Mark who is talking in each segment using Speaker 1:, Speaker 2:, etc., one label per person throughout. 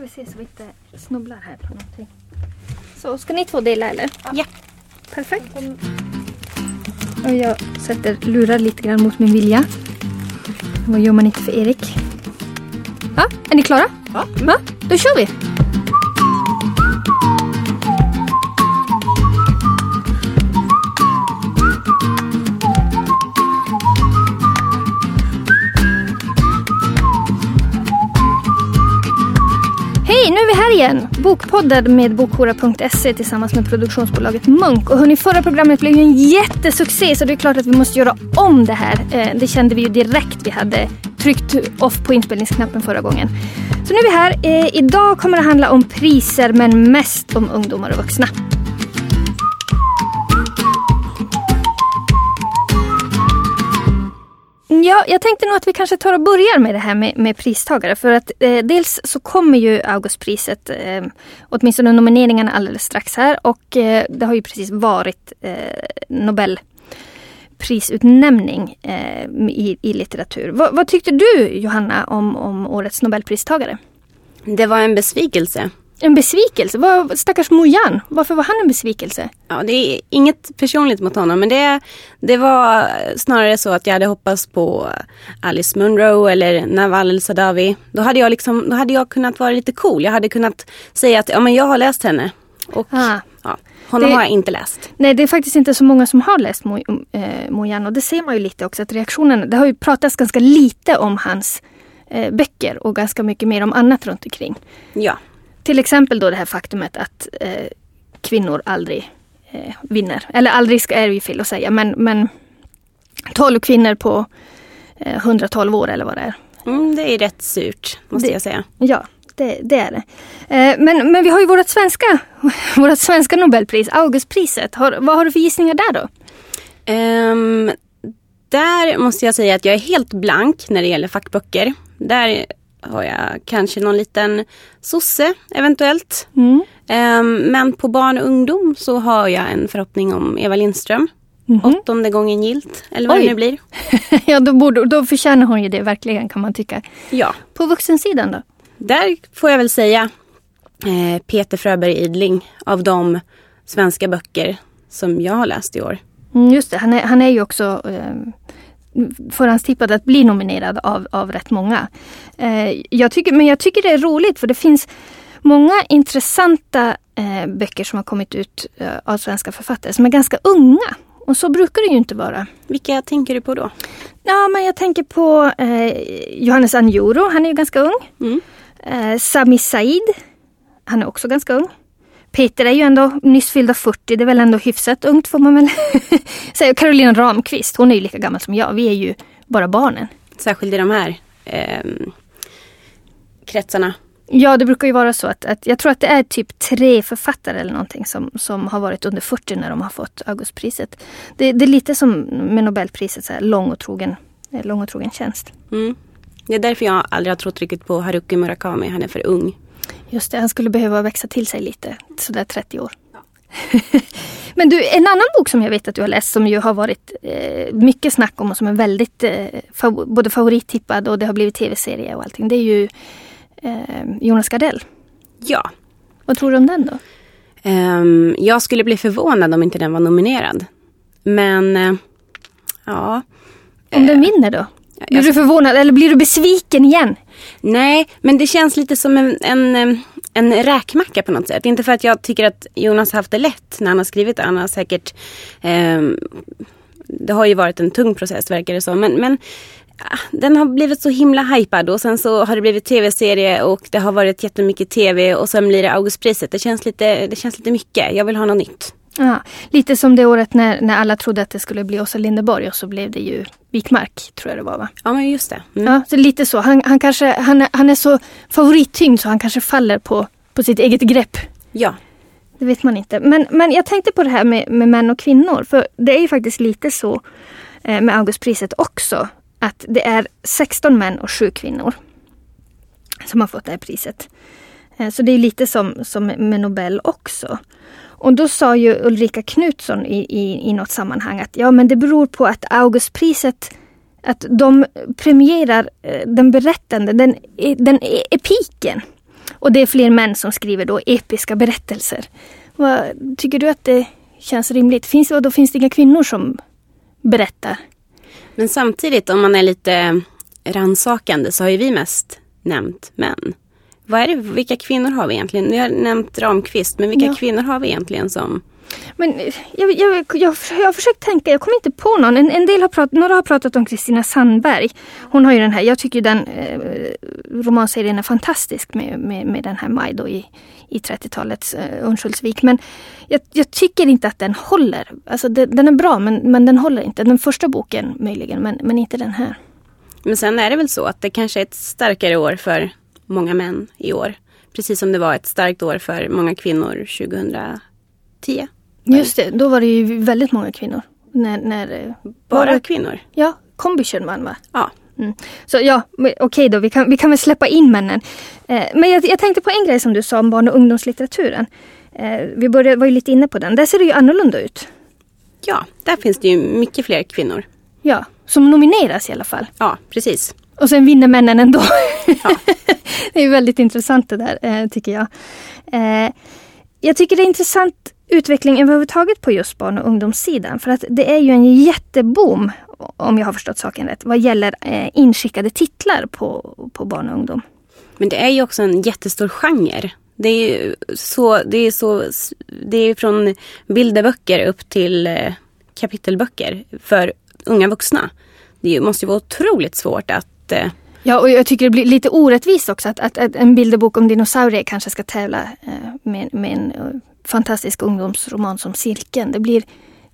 Speaker 1: ska vi se så vi inte snubblar här på någonting. Så ska ni två dela eller?
Speaker 2: Ja.
Speaker 1: Perfekt. Och jag sätter lurar lite grann mot min vilja. Vad gör man inte för Erik? Ja, är ni klara?
Speaker 2: Ja.
Speaker 1: ja då kör vi! Igen! Bokpodden med bokhora.se tillsammans med produktionsbolaget Munk. Och hörni, förra programmet blev ju en jättesuccé så det är klart att vi måste göra om det här. Eh, det kände vi ju direkt vi hade tryckt off på inspelningsknappen förra gången. Så nu är vi här. Eh, idag kommer det handla om priser men mest om ungdomar och vuxna. Ja, jag tänkte nog att vi kanske tar och börjar med det här med, med pristagare. För att eh, dels så kommer ju Augustpriset, eh, åtminstone nomineringarna alldeles strax här. Och eh, det har ju precis varit eh, Nobelprisutnämning eh, i, i litteratur. Va, vad tyckte du Johanna om, om årets Nobelpristagare?
Speaker 2: Det var en besvikelse.
Speaker 1: En besvikelse? Vad, stackars Mojan, varför var han en besvikelse?
Speaker 2: Ja, det är inget personligt mot honom men det, det var snarare så att jag hade hoppats på Alice Munro eller Nawal El-Sadawi. Då hade jag liksom, då hade jag kunnat vara lite cool. Jag hade kunnat säga att ja, men jag har läst henne. Och
Speaker 1: Ah.
Speaker 2: ja, honom
Speaker 1: Det-
Speaker 2: har jag inte läst.
Speaker 1: Nej, det är faktiskt inte så många som har läst Mo, eh, Mojan och det ser man ju lite också att reaktionen, det har ju pratats ganska lite om hans eh, böcker och ganska mycket mer om annat runt omkring.
Speaker 2: Ja,
Speaker 1: Till exempel då det här faktumet att eh, kvinnor aldrig eh, vinner. Eller aldrig ska, är ju fel att säga men, men 12 kvinnor på eh, 112 år eller vad det är.
Speaker 2: mm, det är rätt surt måste
Speaker 1: Det-
Speaker 2: jag säga.
Speaker 1: Ja, det, det är det. Eh, men, men vi har ju vårt svenska, vårt svenska Nobelpris, Augustpriset. Har, vad har du för gissningar där då?
Speaker 2: Ehm, där måste jag säga att jag är helt blank när det gäller fackböcker. Där har jag kanske någon liten sosse eventuellt.
Speaker 1: Mm.
Speaker 2: Ehm, men på barn och ungdom så har jag en förhoppning om Eva Lindström. Åttonde gången gilt, eller vad
Speaker 1: Oj.
Speaker 2: det nu blir.
Speaker 1: ja, då, borde, då förtjänar hon ju det verkligen kan man tycka.
Speaker 2: Ja,
Speaker 1: På vuxensidan då?
Speaker 2: där får jag väl säga eh, Peter Fröberg Idling av de svenska böcker som jag har läst i år.
Speaker 1: Mm, just det, han är, han är ju också eh, förhandstippad att bli nominerad av, av rätt många. Eh, jag tycker, men jag tycker det är roligt för det finns många intressanta eh, böcker som har kommit ut eh, av svenska författare som är ganska unga. Och så brukar det ju inte vara.
Speaker 2: Vilka tänker du på då?
Speaker 1: Ja, men jag tänker på Johannes Anjuro, han är ju ganska ung.
Speaker 2: Mm.
Speaker 1: Sami Said, han är också ganska ung. Peter är ju ändå nyss fyllda 40, det är väl ändå hyfsat ungt får man väl säga. Carolina Ramqvist, hon är ju lika gammal som jag. Vi är ju bara barnen.
Speaker 2: Särskilt i de här ehm, kretsarna.
Speaker 1: Ja, det brukar ju vara så att, att jag tror att det är typ tre författare eller någonting som, som har varit under 40 när de har fått Augustpriset. Det, det är lite som med Nobelpriset, så här, lång, och trogen, eh, lång och trogen tjänst.
Speaker 2: Mm. Det är därför jag aldrig har trott riktigt på Haruki Murakami. Han är för ung.
Speaker 1: Just det, han skulle behöva växa till sig lite. Sådär 30 år. Men du, en annan bok som jag vet att du har läst som ju har varit eh, mycket snack om och som är väldigt eh, fav- både favorittippad och det har blivit tv-serie och allting. Det är ju eh, Jonas Gardell.
Speaker 2: Ja.
Speaker 1: Vad tror du om den då?
Speaker 2: Ehm, jag skulle bli förvånad om inte den var nominerad. Men eh, ja.
Speaker 1: Om den vinner då? Blir du förvånad eller blir du besviken igen?
Speaker 2: Nej, men det känns lite som en, en, eh, en räkmacka på något sätt. Inte för att jag tycker att Jonas har haft det lätt när han har skrivit det. Han har säkert... ehm, det har ju varit en tung process verkar det som. Men, men ah, den har blivit så himla hypad och sen så har det blivit tv-serie och det har varit jättemycket tv och sen blir det Augustpriset. Det känns lite, det känns lite mycket. Jag vill ha något nytt.
Speaker 1: Ja, lite som det året när, när alla trodde att det skulle bli Åsa Linderborg och så blev det ju Wikmark, tror jag det var va?
Speaker 2: Ja men just det. Mm.
Speaker 1: Ja, så lite så. Han, han, kanske, han, han är så favorittyngd så han kanske faller på, på sitt eget grepp.
Speaker 2: Ja.
Speaker 1: Det vet man inte. Men, men jag tänkte på det här med, med män och kvinnor. För det är ju faktiskt lite så eh, med Augustpriset också. Att det är 16 män och 7 kvinnor som har fått det här priset. Eh, så det är lite som, som med Nobel också. Och då sa ju Ulrika Knutsson i, i, i något sammanhang att ja men det beror på att Augustpriset att de premierar eh, den berättande, den, e, den e, epiken. Och det är fler män som skriver då episka berättelser. Vad, tycker du att det känns rimligt? Finns, och då finns det inga kvinnor som berättar?
Speaker 2: Men samtidigt om man är lite ransakande så har ju vi mest nämnt män. Vad är det, vilka kvinnor har vi egentligen? Vi har nämnt Ramqvist, men vilka
Speaker 1: Ja.
Speaker 2: kvinnor har vi egentligen som...
Speaker 1: Men eh, jag, jag, jag, jag har försökt tänka, jag kommer inte på någon. En, en del har pratat, några har pratat om Kristina Sandberg. Hon har ju den här, jag tycker den eh, romanserien är fantastisk med, med, med den här Maj då i, i 30-talets eh, Örnsköldsvik. Men jag, jag tycker inte att den håller. Alltså det, den är bra men, men den håller inte. Den första boken möjligen men, men inte den här.
Speaker 2: Men sen är det väl så att det kanske är ett starkare år för många män i år. Precis som det var ett starkt år för många kvinnor 2010.
Speaker 1: Just det, då var det ju väldigt många kvinnor. När, när, eh,
Speaker 2: Bara
Speaker 1: det-
Speaker 2: kvinnor.
Speaker 1: Ja, Kombischen vann va?
Speaker 2: Ja.
Speaker 1: Mm. Så ja, okej då, vi kan, vi kan väl släppa in männen. Eh, men jag, jag tänkte på en grej som du sa om barn och ungdomslitteraturen. Eh, vi började, var ju lite inne på den. Där ser det ju annorlunda ut.
Speaker 2: ja, där finns det ju mycket fler kvinnor.
Speaker 1: Ja, som nomineras i alla fall.
Speaker 2: Ja, precis.
Speaker 1: Och sen vinner männen ändå.
Speaker 2: Ja.
Speaker 1: det är väldigt intressant det där, eh, tycker jag. Eh, jag tycker det är intressant utveckling överhuvudtaget på just barn och ungdomssidan. För att det är ju en jätteboom, om jag har förstått saken rätt, vad gäller eh, inskickade titlar på, på barn och ungdom.
Speaker 2: Men det är ju också en jättestor genre. Det är så, det är så, det är från bilderböcker upp till kapitelböcker för unga vuxna. Det måste ju vara otroligt svårt att eh,
Speaker 1: Ja, och jag tycker det blir lite orättvist också att, att, att en bilderbok om dinosaurier kanske ska tävla eh, med, med en eh, fantastisk ungdomsroman som Silken. Det blir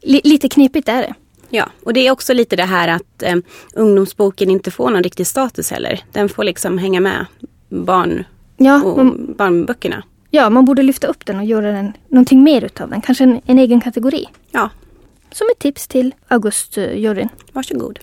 Speaker 1: li, lite knepigt är det.
Speaker 2: Ja, och det är också lite det här att eh, ungdomsboken inte får någon riktig status heller. Den får liksom hänga med barn
Speaker 1: Ja,
Speaker 2: och
Speaker 1: man,
Speaker 2: barnböckerna.
Speaker 1: ja, man borde lyfta upp den och göra den, någonting mer utav den. Kanske en, en egen kategori.
Speaker 2: Ja,
Speaker 1: Som ett tips till August-juryn.
Speaker 2: varsågod.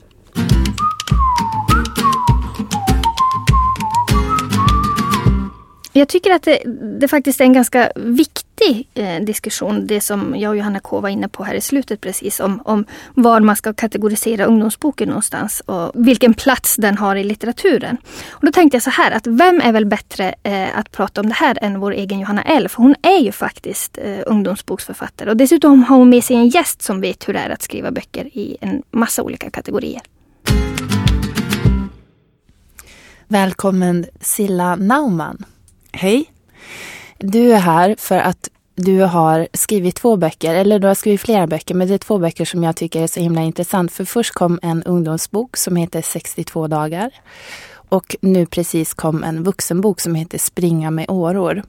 Speaker 1: Jag tycker att det, det faktiskt är en ganska viktig eh, diskussion, det som jag och Johanna K var inne på här i slutet precis, om, om var man ska kategorisera ungdomsboken någonstans och vilken plats den har i litteraturen. Och då tänkte jag så här, att vem är väl bättre eh, att prata om det här än vår egen Johanna L? För hon är ju faktiskt eh, ungdomsboksförfattare och dessutom har hon med sig en gäst som vet hur det är att skriva böcker i en massa olika kategorier.
Speaker 3: Välkommen Silla Naumann.
Speaker 4: Hej.
Speaker 3: Du är här för att du har skrivit två böcker, eller du har skrivit flera böcker, men det är två böcker som jag tycker är så himla intressant. För först kom en ungdomsbok som heter 62 dagar. Och nu precis kom en vuxenbok som heter Springa med åror.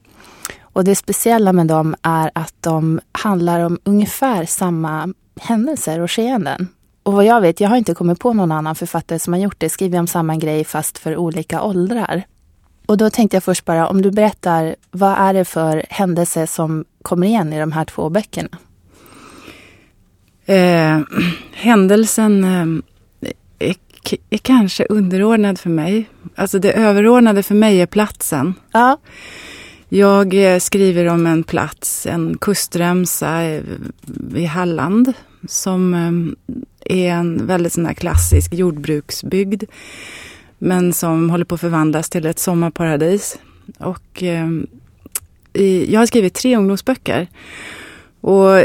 Speaker 3: Och det speciella med dem är att de handlar om ungefär samma händelser och skeenden. Och vad jag vet, jag har inte kommit på någon annan författare som har gjort det, skrivit om samma grej fast för olika åldrar. Och då tänkte jag först bara, om du berättar, vad är det för händelse som kommer igen i de här två böckerna?
Speaker 4: Eh, händelsen eh, är, är kanske underordnad för mig. Alltså det överordnade för mig är platsen.
Speaker 3: Ja,
Speaker 4: Jag eh, skriver om en plats, en kustremsa eh, i Halland som eh, är en väldigt sån här klassisk jordbruksbygd. Men som håller på att förvandlas till ett sommarparadis. Och eh, i, jag har skrivit tre ungdomsböcker. Och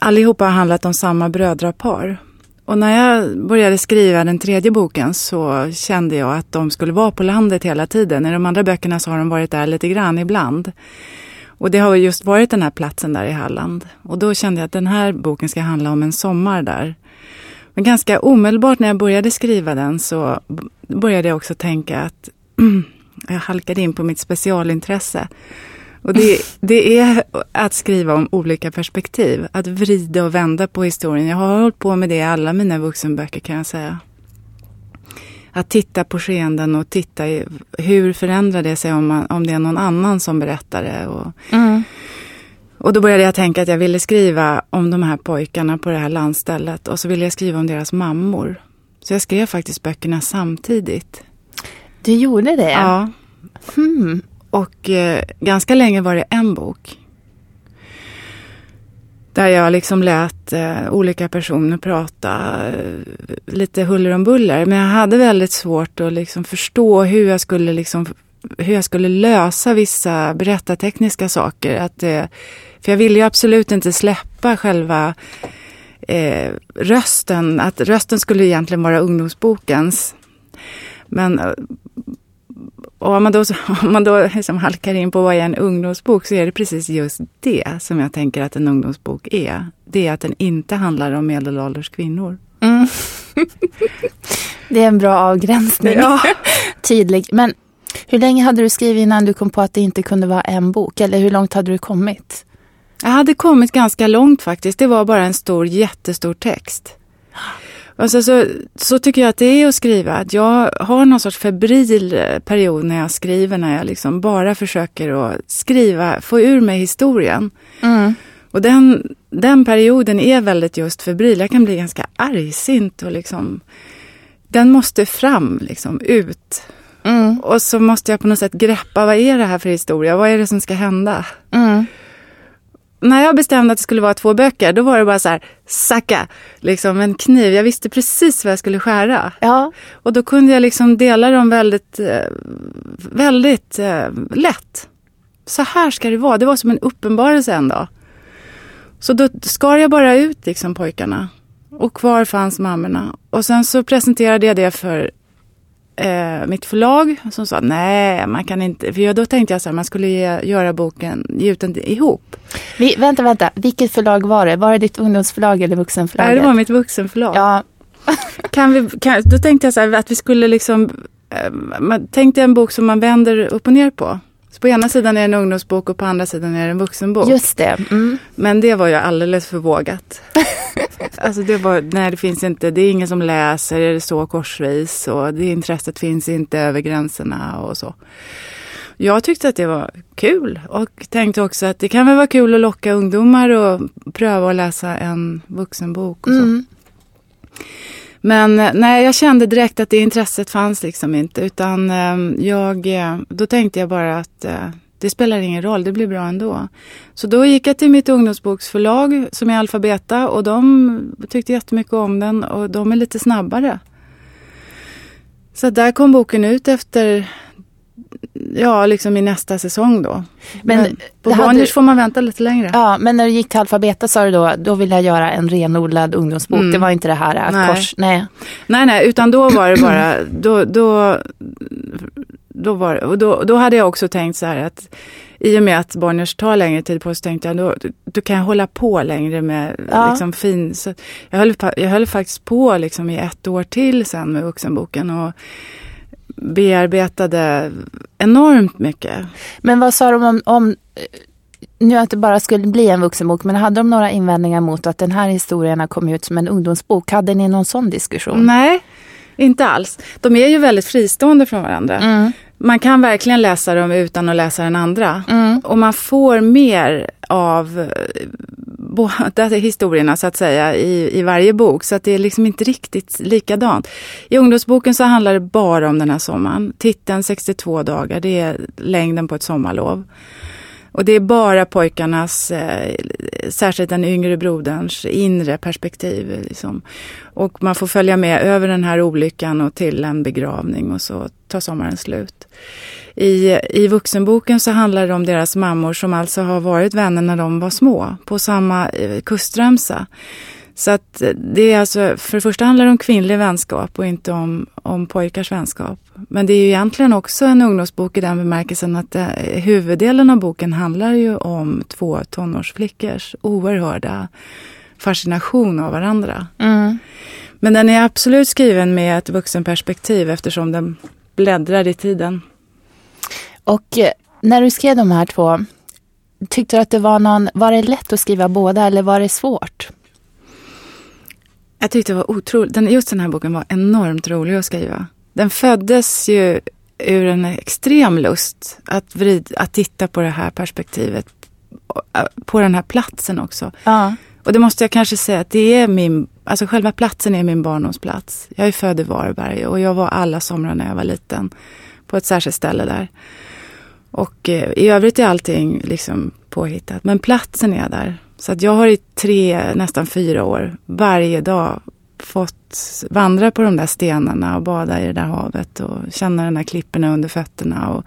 Speaker 4: allihopa har handlat om samma brödrapar. Och när jag började skriva den tredje boken så kände jag att de skulle vara på landet hela tiden. I de andra böckerna så har de varit där lite grann ibland. Och det har just varit den här platsen där i Halland. Och då kände jag att den här boken ska handla om en sommar där. Men ganska omedelbart när jag började skriva den så började jag också tänka att jag halkade in på mitt specialintresse. Och det, det är att skriva om olika perspektiv, att vrida och vända på historien. Jag har hållit på med det i alla mina vuxenböcker kan jag säga. Att titta på skeenden och titta i hur förändrar det sig om, man, om det är någon annan som berättar det. Och, och då började jag tänka att jag ville skriva om de här pojkarna på det här landstället och så ville jag skriva om deras mammor. Så jag skrev faktiskt böckerna samtidigt.
Speaker 3: du gjorde det?
Speaker 4: Ja.
Speaker 3: Hmm.
Speaker 4: Och eh, ganska länge var det en bok. Där jag liksom lät eh, olika personer prata eh, lite huller om buller. Men jag hade väldigt svårt att liksom förstå hur jag skulle liksom hur jag skulle lösa vissa berättartekniska saker. Att, eh, för jag ville ju absolut inte släppa själva eh, rösten, att rösten skulle egentligen vara ungdomsbokens. Men eh, om man då, om man då liksom halkar in på vad är en ungdomsbok så är det precis just det som jag tänker att en ungdomsbok är. Det är att den inte handlar om medelålders kvinnor. Mm.
Speaker 3: det är en bra avgränsning. Ja. Tydlig. Men hur länge hade du skrivit innan du kom på att det inte kunde vara en bok? Eller hur långt hade du kommit?
Speaker 4: Jag hade kommit ganska långt faktiskt. Det var bara en stor, jättestor text. Alltså, så, så tycker jag att det är att skriva. Att jag har någon sorts febril period när jag skriver, när jag liksom bara försöker att skriva, få ur mig historien. Mm. Och den, den perioden är väldigt just febril. Jag kan bli ganska argsint och liksom den måste fram, liksom ut. Mm. Och så måste jag på något sätt greppa, vad är det här för historia? Vad är det som ska hända? Mm när jag bestämde att det skulle vara två böcker, då var det bara så här, sacka, liksom en kniv. Jag visste precis vad jag skulle skära. Ja. Och då kunde jag liksom dela dem väldigt, eh, väldigt eh, lätt. Så här ska det vara. Det var som en uppenbarelse en dag. Så då skar jag bara ut liksom pojkarna. Och kvar fanns mammorna. Och sen så presenterade jag det för eh, mitt förlag som sa nej, man kan inte. För då tänkte jag så här, man skulle ge, göra boken, ge ut den ihop.
Speaker 3: Vi, vänta, vänta. Vilket förlag var det? Var det ditt ungdomsförlag eller vuxenförlaget?
Speaker 4: Nej, det var mitt vuxenförlag. Ja. kan vi, kan, då tänkte jag så här, att vi skulle liksom, eh, man tänkte en bok som man vänder upp och ner på. Så på ena sidan är det en ungdomsbok och på andra sidan är det en vuxenbok.
Speaker 3: Just det. Mm.
Speaker 4: Men det var ju alldeles för vågat. alltså det var, nej det finns inte, det är ingen som läser, det står korsvis och det intresset finns inte över gränserna och så. Jag tyckte att det var kul och tänkte också att det kan väl vara kul att locka ungdomar och pröva att läsa en vuxenbok och så. Mm. Men eh, nej, jag kände direkt att det intresset fanns liksom inte. Utan ehm, jag, eh, då tänkte jag bara att eh, det spelar ingen roll, det blir bra ändå. Så då gick jag till mitt ungdomsboksförlag som är Alfabeta och de tyckte jättemycket om den och de är lite snabbare. Så där kom boken ut efter ja, liksom i nästa säsong då. Men, men på Bonniers får man vänta lite längre.
Speaker 3: Ja, men när du gick till Alfabeta sa du då, då vill jag göra en renodlad ungdomsbok. Mm. Det var inte det här att nej. kors, nej.
Speaker 4: Nej, nej, utan då var det bara, då, då, då, var, och då, då hade jag också tänkt så här att i och med att Bonniers tar längre tid på sig tänkte jag då, då kan jag hålla på längre med ja. liksom fin. Så jag, höll, jag höll faktiskt på liksom i ett år till sen med vuxenboken. Och, bearbetade enormt mycket.
Speaker 3: Men vad sa de om, om nu att det bara skulle bli en vuxenbok, men hade de några invändningar mot att den här historien har kommit ut som en ungdomsbok? Hade ni någon sån diskussion?
Speaker 4: Nej, inte alls. De är ju väldigt fristående från varandra. Mm. Man kan verkligen läsa dem utan att läsa den andra. Mm. Och man får mer av båda historierna så att säga i, i varje bok. Så att det är liksom inte riktigt likadant. I ungdomsboken så handlar det bara om den här sommaren. Titeln 62 dagar, det är längden på ett sommarlov. Och det är bara pojkarnas, eh, särskilt den yngre broderns, inre perspektiv. Liksom. Och man får följa med över den här olyckan och till en begravning och så tar sommaren slut. I, I vuxenboken så handlar det om deras mammor som alltså har varit vänner när de var små, på samma eh, kustremsa. Så att det är alltså, för det första handlar det om kvinnlig vänskap och inte om, om pojkars vänskap. Men det är ju egentligen också en ungdomsbok i den bemärkelsen att det, huvuddelen av boken handlar ju om två tonårsflickors oerhörda fascination av varandra. Mm. Men den är absolut skriven med ett vuxenperspektiv eftersom den bläddrar i tiden.
Speaker 3: Och eh, när du skrev de här två, tyckte du att det var någon, var det lätt att skriva båda eller var det svårt?
Speaker 4: Jag tyckte det var otroligt, just den här boken var enormt rolig att skriva. Den föddes ju ur en extrem lust att, vrid, att titta på det här perspektivet. På den här platsen också. Ja. Och det måste jag kanske säga att det är min, alltså själva platsen är min barndomsplats. Jag är född i Varberg och jag var alla somrar när jag var liten på ett särskilt ställe där. Och eh, i övrigt är allting liksom påhittat. Men platsen är där. Så att jag har i tre, nästan fyra år, varje dag fått vandra på de där stenarna och bada i det där havet och känna de där klipporna under fötterna. Och,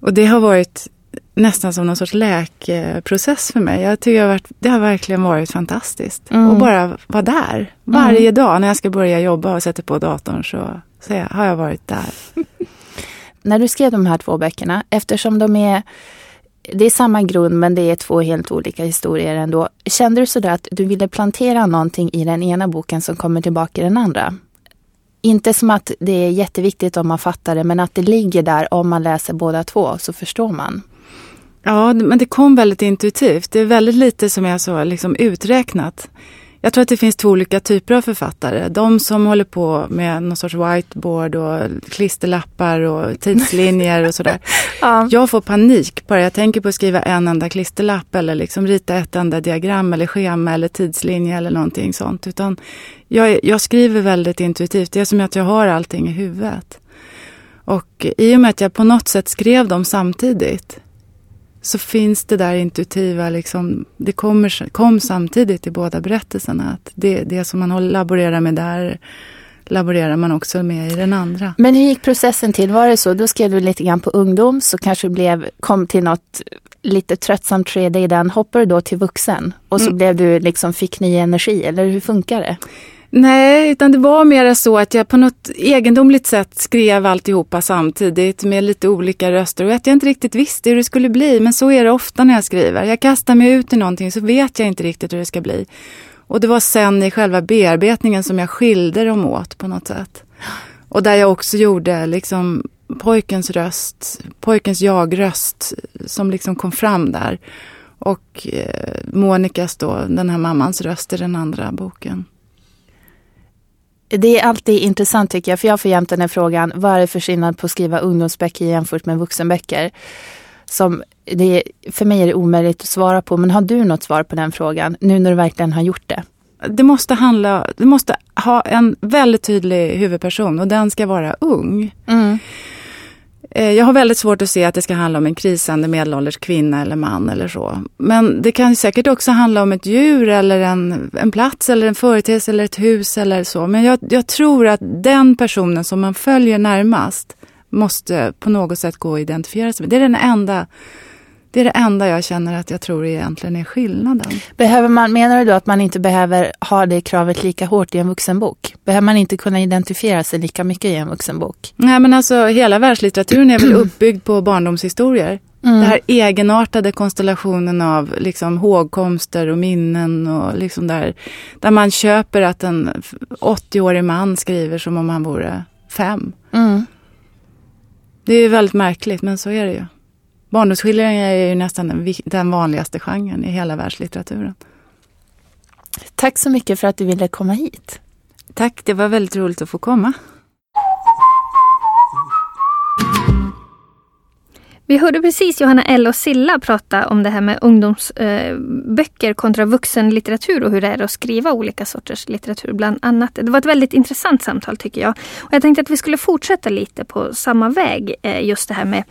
Speaker 4: och det har varit nästan som någon sorts läkprocess för mig. Jag tycker att det har verkligen varit fantastiskt. Mm. Och bara vara där. Varje mm. dag när jag ska börja jobba och sätter på datorn så, så har jag varit där.
Speaker 3: när du skrev de här två böckerna, eftersom de är det är samma grund men det är två helt olika historier ändå. Kände du sådär att du ville plantera någonting i den ena boken som kommer tillbaka i den andra? Inte som att det är jätteviktigt om man fattar det men att det ligger där om man läser båda två så förstår man.
Speaker 4: Ja, men det kom väldigt intuitivt. Det är väldigt lite som jag så liksom uträknat. Jag tror att det finns två olika typer av författare. De som håller på med någon sorts whiteboard och klisterlappar och tidslinjer och sådär. ja. Jag får panik bara jag tänker på att skriva en enda klisterlapp eller liksom rita ett enda diagram eller schema eller tidslinje eller någonting sånt. Utan jag, jag skriver väldigt intuitivt. Det är som att jag har allting i huvudet. Och i och med att jag på något sätt skrev dem samtidigt så finns det där intuitiva, liksom, det kommer, kom samtidigt i båda berättelserna. Att det, det som man laborerar med där laborerar man också med i den andra.
Speaker 3: Men hur gick processen till? Var det så, då skrev du lite grann på ungdom, så kanske blev, kom till något lite tröttsamt skede i den, hoppade då till vuxen och så mm. blev du liksom, fick ny energi, eller hur funkar det?
Speaker 4: Nej, utan det var mer så att jag på något egendomligt sätt skrev alltihopa samtidigt med lite olika röster och att jag inte riktigt visste hur det skulle bli. Men så är det ofta när jag skriver. Jag kastar mig ut i någonting så vet jag inte riktigt hur det ska bli. Och det var sen i själva bearbetningen som jag skilde dem åt på något sätt. Och där jag också gjorde liksom pojkens röst, pojkens jag-röst som liksom kom fram där. Och eh, Monikas då, den här mammans röst i den andra boken.
Speaker 3: Det är alltid intressant tycker jag, för jag får jämt den här frågan, vad är det för skillnad på att skriva ungdomsböcker jämfört med vuxenböcker? Som det, för mig är det omöjligt att svara på, men har du något svar på den frågan, nu när du verkligen har gjort det?
Speaker 4: Det måste, handla, det måste ha en väldigt tydlig huvudperson och den ska vara ung. Mm. Eh, jag har väldigt svårt att se att det ska handla om en krisande medelålders kvinna eller man eller så. Men det kan säkert också handla om ett djur eller en, en plats eller en företeelse eller ett hus eller så. Men jag, jag tror att den personen som man följer närmast måste på något sätt gå och identifiera sig med. Det är den enda det är det enda jag känner att jag tror egentligen är skillnaden.
Speaker 3: Behöver man, menar du då att man inte behöver ha det kravet lika hårt i en vuxenbok? Behöver man inte kunna identifiera sig lika mycket i en vuxenbok?
Speaker 4: Nej men alltså hela världslitteraturen är väl uppbyggd på barndomshistorier. Mm. Den här egenartade konstellationen av liksom hågkomster och minnen och liksom där, där man köper att en 80-årig man skriver som om han vore fem. Mm. Det är väldigt märkligt men så är det ju. Barndomsskildringar är ju nästan den, vanligaste genren i hela världslitteraturen.
Speaker 3: Tack så mycket för att du ville komma hit.
Speaker 4: Tack, det var väldigt roligt att få komma.
Speaker 1: Vi hörde precis Johanna L och Silla prata om det här med ungdomsböcker eh, kontra vuxenlitteratur och hur det är att skriva olika sorters litteratur bland annat. Det var ett väldigt intressant samtal tycker jag. Och jag tänkte att vi skulle fortsätta lite på samma väg. Eh, just det här med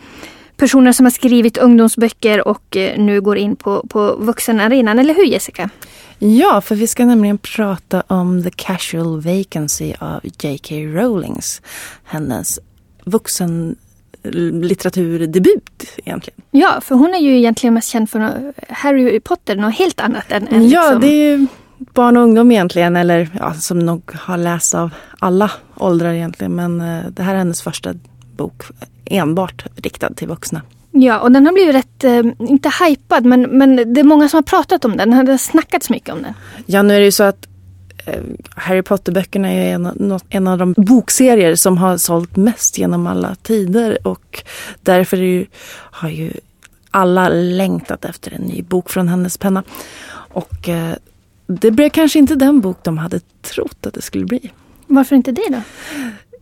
Speaker 1: personer som har skrivit ungdomsböcker och eh, nu går in på, på vuxenarenan. Eller hur Jessica?
Speaker 5: Ja, för vi ska nämligen prata om The Casual Vacancy av J.K. Rowlings. Hennes vuxenlitteraturdebut egentligen.
Speaker 1: Ja, för hon är ju egentligen mest känd för Harry Potter, något helt annat än,
Speaker 5: än Ja, liksom... det är ju barn och ungdom egentligen, eller ja, som nog har läst av alla åldrar egentligen. Men det här är hennes första bok enbart riktad till vuxna.
Speaker 1: Ja, och den har blivit rätt, eh, inte hypad, men, men det är många som har pratat om den. Det har snackats mycket om den.
Speaker 5: Ja, nu är det ju så att eh, Harry Potter-böckerna är en, en, av de bokserier som har sålt mest genom alla tider och därför ju, har ju alla längtat efter en ny bok från hennes penna. Och eh, det blev kanske inte den bok de hade trott att det skulle bli.
Speaker 1: Varför inte det då?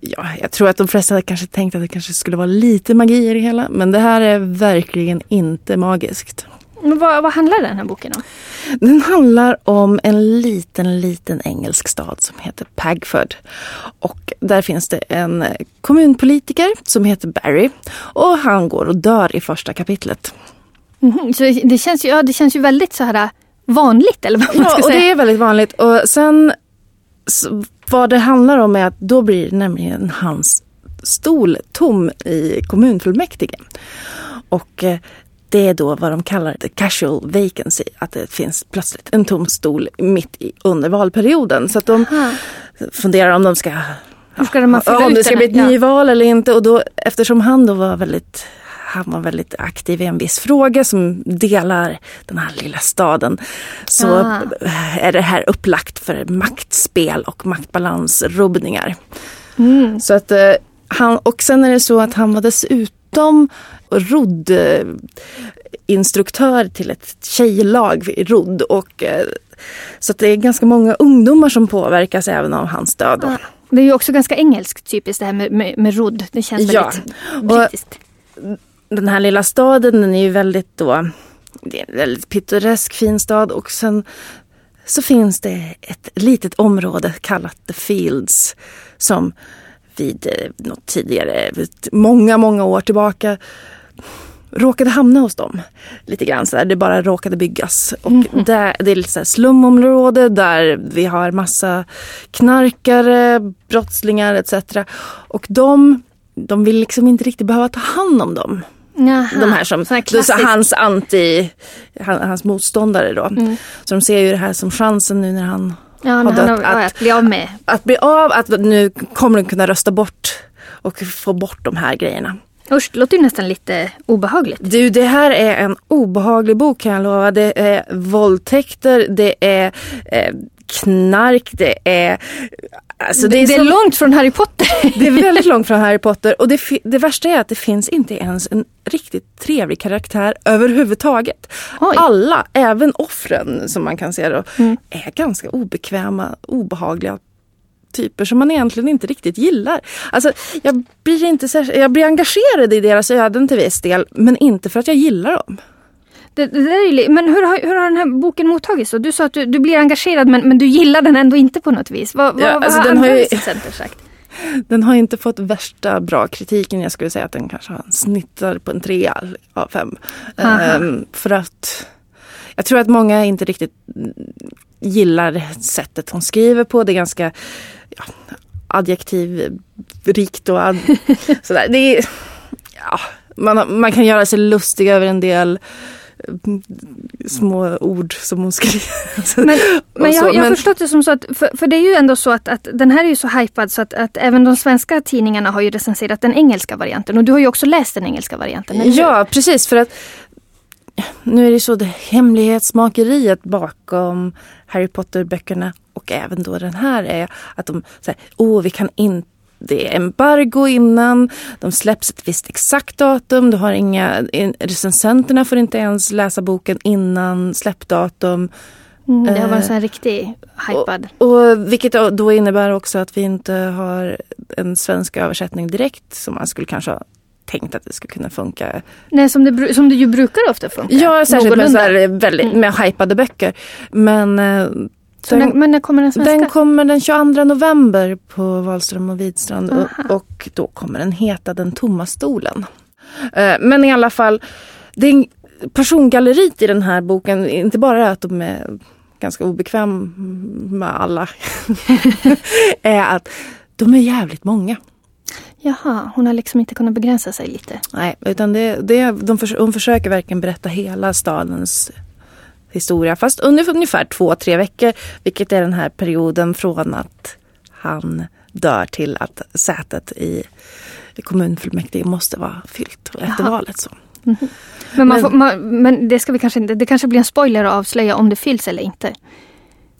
Speaker 5: Ja, jag tror att de flesta kanske tänkte att det kanske skulle vara lite magi i det hela. Men det här är verkligen inte magiskt.
Speaker 1: Men vad, vad handlar den här boken om?
Speaker 5: Den handlar om en liten, liten engelsk stad som heter Pagford. Och där finns det en kommunpolitiker som heter Barry. Och han går och dör i första kapitlet.
Speaker 1: Mm, så det känns, ju, ja, det känns ju väldigt så här vanligt eller vad man
Speaker 5: ska
Speaker 1: ja,
Speaker 5: säga. Ja, och det är väldigt vanligt. Och sen så vad det handlar om är att då blir nämligen hans stol tom i kommunfullmäktige. Och eh, det är då vad de kallar the casual vacancy, att det finns plötsligt en tom stol mitt i, under valperioden. Så att de
Speaker 1: Aha.
Speaker 5: funderar om de ska
Speaker 1: ska de
Speaker 5: om det ska bli ett nyval eller inte. Och då, eftersom han då var väldigt han var väldigt aktiv i en viss fråga som delar den här lilla staden. Så
Speaker 1: Ah.
Speaker 5: är det här upplagt för maktspel och maktbalansrubbningar.
Speaker 1: Mm.
Speaker 5: Så att, eh, han, och sen är det så att han var dessutom rodd eh, instruktör till ett tjejlag i rodd. Och, eh, så att det är ganska många ungdomar som påverkas även av hans död.
Speaker 1: Ah. Det är ju också ganska engelskt typiskt det här med, med, med rodd. Det känns
Speaker 5: Ja.
Speaker 1: väldigt
Speaker 5: Och-
Speaker 1: brittiskt.
Speaker 5: Den här lilla staden den är ju väldigt då, det är en väldigt pittoresk fin stad och sen så finns det ett litet område kallat The Fields som vid eh, något tidigare, många, många år tillbaka råkade hamna hos dem. Lite grann så där, det bara råkade byggas. Och där, det är lite så här slumområde där vi har massa knarkare, brottslingar etc. Och de, de vill liksom inte riktigt behöva ta hand om dem.
Speaker 1: Jaha.
Speaker 5: De här som, så hans anti, han, hans motståndare då.
Speaker 1: Mm.
Speaker 5: Så de ser ju det här som chansen nu när han
Speaker 1: Ja,
Speaker 5: har
Speaker 1: när han
Speaker 5: dött.
Speaker 1: har, att,
Speaker 5: Att,
Speaker 1: att bli av med.
Speaker 5: att bli av, att nu kommer de kunna rösta bort och få bort de här grejerna.
Speaker 1: Usch, det låter ju nästan lite obehagligt.
Speaker 5: Du, det här är en obehaglig bok kan jag lova. Det är våldtäkter, det är eh, knark, det är... Alltså
Speaker 1: det,
Speaker 5: är
Speaker 1: det är
Speaker 5: som-
Speaker 1: långt från Harry Potter.
Speaker 5: det är väldigt långt från Harry Potter. Och det, det värsta är att det finns inte ens en riktigt trevlig karaktär överhuvudtaget.
Speaker 1: Oj.
Speaker 5: Alla, även offren som man kan se då,
Speaker 1: Mm.
Speaker 5: är ganska obekväma, obehagliga typer som man egentligen inte riktigt gillar. Alltså, jag, blir inte särskilt, jag blir engagerad i deras öden till viss del, men inte för att jag gillar dem.
Speaker 1: Det, det är men hur har, hur har den här boken mottagits? Du sa att du, du blir engagerad men, men du gillar den ändå inte på något vis. Vad, vad,
Speaker 5: Ja,
Speaker 1: vad
Speaker 5: alltså, den har
Speaker 1: andra recensenter sagt?
Speaker 5: Den har inte fått värsta bra kritiken. Jag skulle säga att den kanske snittar på en trea av fem. Ehm, för att jag tror att många inte riktigt gillar sättet hon skriver på. Det är ganska ja, adjektivrikt och ad, sådär. Det är, ja, man, man kan göra sig lustig över en del små ord som hon skriver.
Speaker 1: Men, men jag, har förstått det som så att, för, för det är ju ändå så att, att den här är ju så hypad så att, att även de svenska tidningarna har ju recenserat den engelska varianten. Och du har ju också läst den engelska varianten?
Speaker 5: Ja, precis. För att nu är det så det hemlighetsmakeriet bakom Harry Potter-böckerna och även då den här är att de säger, åh vi kan inte det är embargo innan, de släpps ett visst exakt datum, du har inga, recensenterna får inte ens läsa boken innan släppdatum.
Speaker 1: Mm, det har varit en
Speaker 5: Eh,
Speaker 1: riktig hypad.
Speaker 5: Och vilket då innebär också att vi inte har en svensk översättning direkt som man skulle kanske ha tänkt att det skulle kunna funka
Speaker 1: Nej, som det, som det ju brukar ofta funka.
Speaker 5: Ja, särskilt med, så här, väldigt,
Speaker 1: Mm.
Speaker 5: med hypade böcker. Men,
Speaker 1: Så när, men när kommer den svenska?
Speaker 5: den kommer den 22 november på Wahlström och Widstrand och, och då kommer den heta Den tomma stolen. Eh, Men i alla fall, det persongalleriet i den här boken, inte bara att de är ganska obekväma alla, är att de är jävligt många.
Speaker 1: Jaha, hon har liksom inte kunnat begränsa sig lite.
Speaker 5: Nej, utan det, det, de förs- hon försöker verkligen berätta hela stadens historia. Fast under ungefär två, tre veckor. Vilket är den här perioden från att han dör till att sätet i kommunfullmäktige måste vara fyllt efter
Speaker 1: Jaha.
Speaker 5: valet. Så.
Speaker 1: Men, man
Speaker 5: Men-
Speaker 1: får, man, men det ska vi kanske inte, det kanske blir en spoiler att avslöja om det fylls eller inte.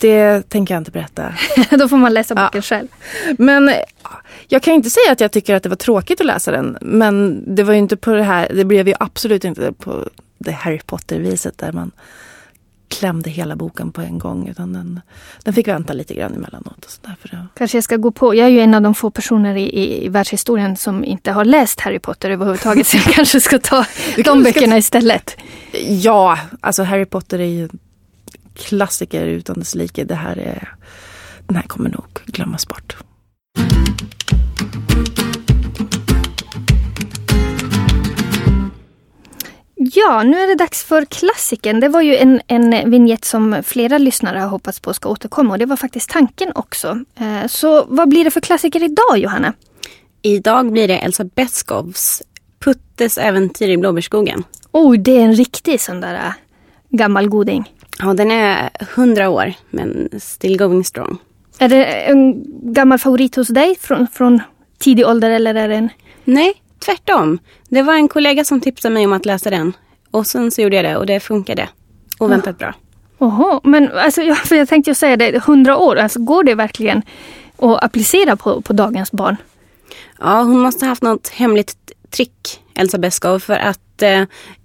Speaker 5: Det tänker jag inte berätta.
Speaker 1: Då får man läsa
Speaker 5: Ja.
Speaker 1: boken själv.
Speaker 5: Men ja, jag kan inte säga att jag tycker att det var tråkigt att läsa den. Men det var ju inte på det här, det blev ju absolut inte på det Harry Potter-viset där man klämde hela boken på en gång. Utan den, den fick vänta lite grann emellanåt. Och så där för det.
Speaker 1: Kanske jag ska gå på. Jag är ju en av de få personer i, i, i världshistorien som inte har läst Harry Potter överhuvudtaget. Så jag kanske ska ta de
Speaker 5: kanske ska-
Speaker 1: böckerna istället.
Speaker 5: Ja, alltså Harry Potter är ju klassiker utan dess like. Det här är, den här kommer nog glömmas bort.
Speaker 1: Ja, nu är det dags för klassiken. Det var ju en, en vignett som flera lyssnare har hoppats på ska återkomma och det var faktiskt tanken också. Eh, så vad blir det för klassiker idag Johanna?
Speaker 2: Idag blir det Elsa Beskows Puttes äventyr i blåbärsskogen.
Speaker 1: Oh, det är en riktig sån där äh, gammal goding.
Speaker 2: Ja, den är hundra år men still going strong.
Speaker 1: Är det en gammal favorit hos dig från, från tidig ålder eller är det en...
Speaker 2: Nej, tvärtom. Det var en kollega som tipsade mig om att läsa den. Och sen så gjorde jag det och det funkade. Oväntat bra.
Speaker 1: Jaha, men alltså, jag, för jag tänkte ju säga det, hundra år, alltså, går det verkligen att applicera på, på dagens barn?
Speaker 2: Ja, hon måste ha haft något hemligt trick, Elsa Beskow, för att eh,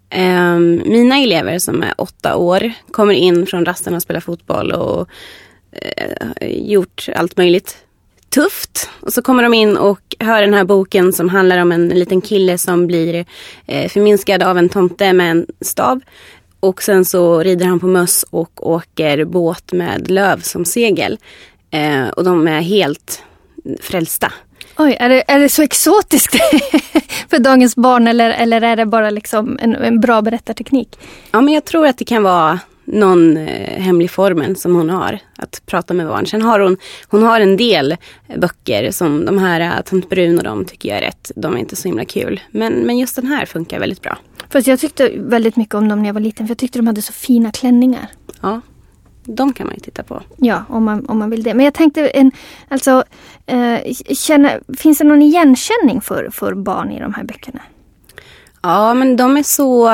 Speaker 2: eh, mina elever som är åtta år kommer in från rasten och spelar fotboll och eh, gjort allt möjligt tufft. Och så kommer de in och hör den här boken som handlar om en liten kille som blir eh, förminskad av en tomte med en stav. Och sen så rider han på möss och åker båt med löv som segel. Eh, och de är helt frälsta.
Speaker 1: Oj, är det, är det så exotiskt för dagens barn eller, eller är det bara liksom en, en bra berättarteknik?
Speaker 2: Ja, men jag tror att det kan vara någon eh, hemlig formel som hon har att prata med barn. Sen har hon, hon har en del böcker som de här uh, Tant Brun och de tycker jag är rätt. De är inte så himla kul. Men, men just den här funkar väldigt bra.
Speaker 1: Fast jag tyckte väldigt mycket om dem när jag var liten för jag tyckte de hade så fina klänningar.
Speaker 2: Ja, de kan man ju titta på.
Speaker 1: Ja, om man, om man vill det. Men jag tänkte, en, alltså, eh, känna, finns det någon igenkänning för, för barn i de här böckerna?
Speaker 2: Ja, men de är så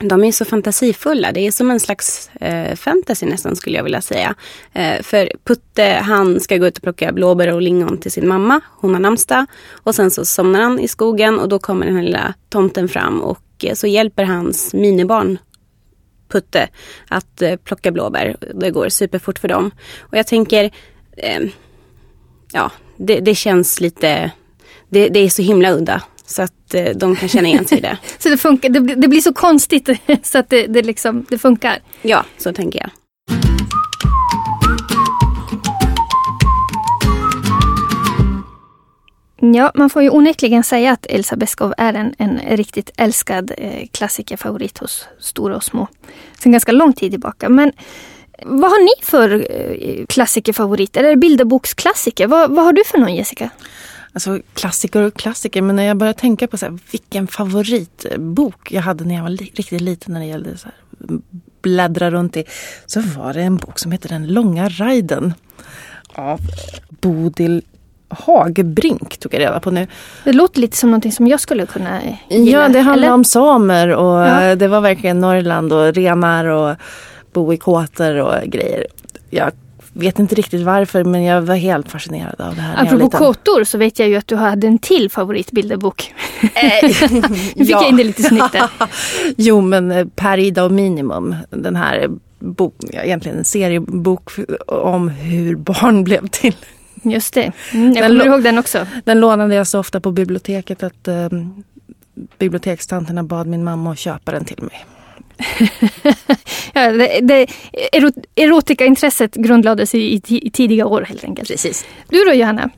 Speaker 2: de är så fantasifulla. Det är som en slags eh, fantasy nästan skulle jag vilja säga. Eh, för Putte han ska gå ut och plocka blåbär och lingon till sin mamma. Hon har namnsdag. Och sen så somnar han i skogen och då kommer den här lilla tomten fram och eh, så hjälper hans minibarn Putte att eh, plocka blåbär. Det går superfort för dem. Och jag tänker, eh, ja, det, det, känns lite, det, det är så himla udda. Så att eh, de kan känna igen sig i det.
Speaker 1: så det funkar, det, det, blir så konstigt så att det, det, liksom, det funkar?
Speaker 2: Ja, så tänker jag.
Speaker 1: Ja, man får ju onekligen säga att Elsa Beskow är en, en riktigt älskad eh, klassikerfavorit hos stora och små. Sen ganska lång tid tillbaka. Men vad har ni för eh, klassikerfavoriter? Det bilderboksklassiker? Vad, vad har du för någon Jessica?
Speaker 5: Alltså klassiker och klassiker, men när jag börjar tänka på så här, vilken favoritbok jag hade när jag var li riktigt liten när det gällde så här, bläddra runt i, så var det en bok som heter Den långa riden av Bodil Hagbrink tog jag reda på nu.
Speaker 1: Det låter lite som någonting som jag skulle kunna gilla.
Speaker 5: Ja, det handlar eller? om samer och ja. det var verkligen Norrland och renar och bo i kåtor och grejer. Jag vet inte riktigt varför men jag var helt fascinerad av det här.
Speaker 1: Apropå kåtor så vet jag ju att du hade en till favoritbilderbok. nu fick jag in det lite snyggt där.
Speaker 5: jo men eh, Per Ida och Minimum, den här bok, egentligen en seriebok om hur barn blev till.
Speaker 1: Just det, mm, jag kommer ihåg den också.
Speaker 5: Den lånade jag så ofta på biblioteket att um, bibliotekstanterna bad min mamma att köpa den till mig.
Speaker 1: Ja, det, det, erotikaintresset grundlades i, i, i, tidiga år helt enkelt.
Speaker 2: Precis.
Speaker 1: Du då Johanna?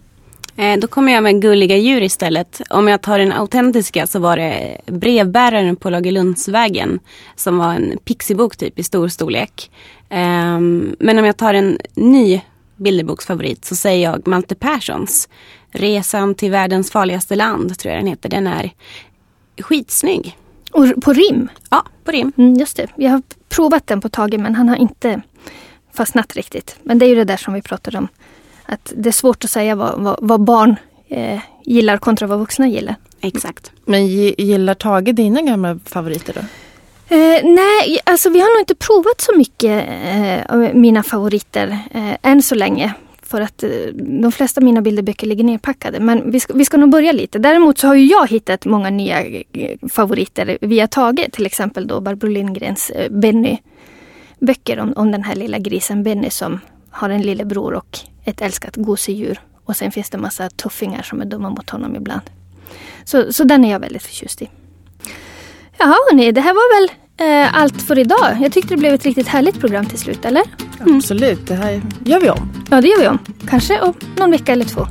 Speaker 2: Eh, då kommer jag med gulliga djur istället. Om jag tar den autentiska så var det Brevbäraren på Lagerlundsvägen. Som var en pixibok typ i stor storlek. Eh, men om jag tar en ny bilderboksfavorit så säger jag Malte Perssons Resan till världens farligaste land tror jag den heter. Den är skitsnygg.
Speaker 1: Och på rim?
Speaker 2: Ja, på rim.
Speaker 1: Mm, just det. Jag har provat den på Tage men han har inte fastnat riktigt. Men det är ju det där som vi pratade om. Att det är svårt att säga vad, vad, vad barn eh, gillar kontra vad vuxna gillar.
Speaker 2: Exakt.
Speaker 5: Men gillar Tage dina gamla favoriter då?
Speaker 1: Eh, nej, alltså vi har nog inte provat så mycket eh, av mina favoriter eh, än så länge. För att eh, de flesta av mina bilderböcker ligger nerpackade. Men vi ska, vi ska nog börja lite. Däremot så har ju jag hittat många nya eh, favoriter via Tage. Till exempel då Barbro Lindgrens eh, Benny böcker om, om den här lilla grisen Benny som har en lillebror och ett älskat gosedjur. Och sen finns det massa tuffingar som är dumma mot honom ibland. Så, så den är jag väldigt förtjust i. Jaha hörni, det här var väl eh, allt för idag. Jag tyckte det blev ett riktigt härligt program till slut, eller?
Speaker 5: Mm. Absolut, det här gör vi om.
Speaker 1: Ja, det gör vi om. Kanske om någon vecka eller två.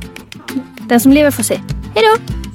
Speaker 1: Den som lever får se. Hej då!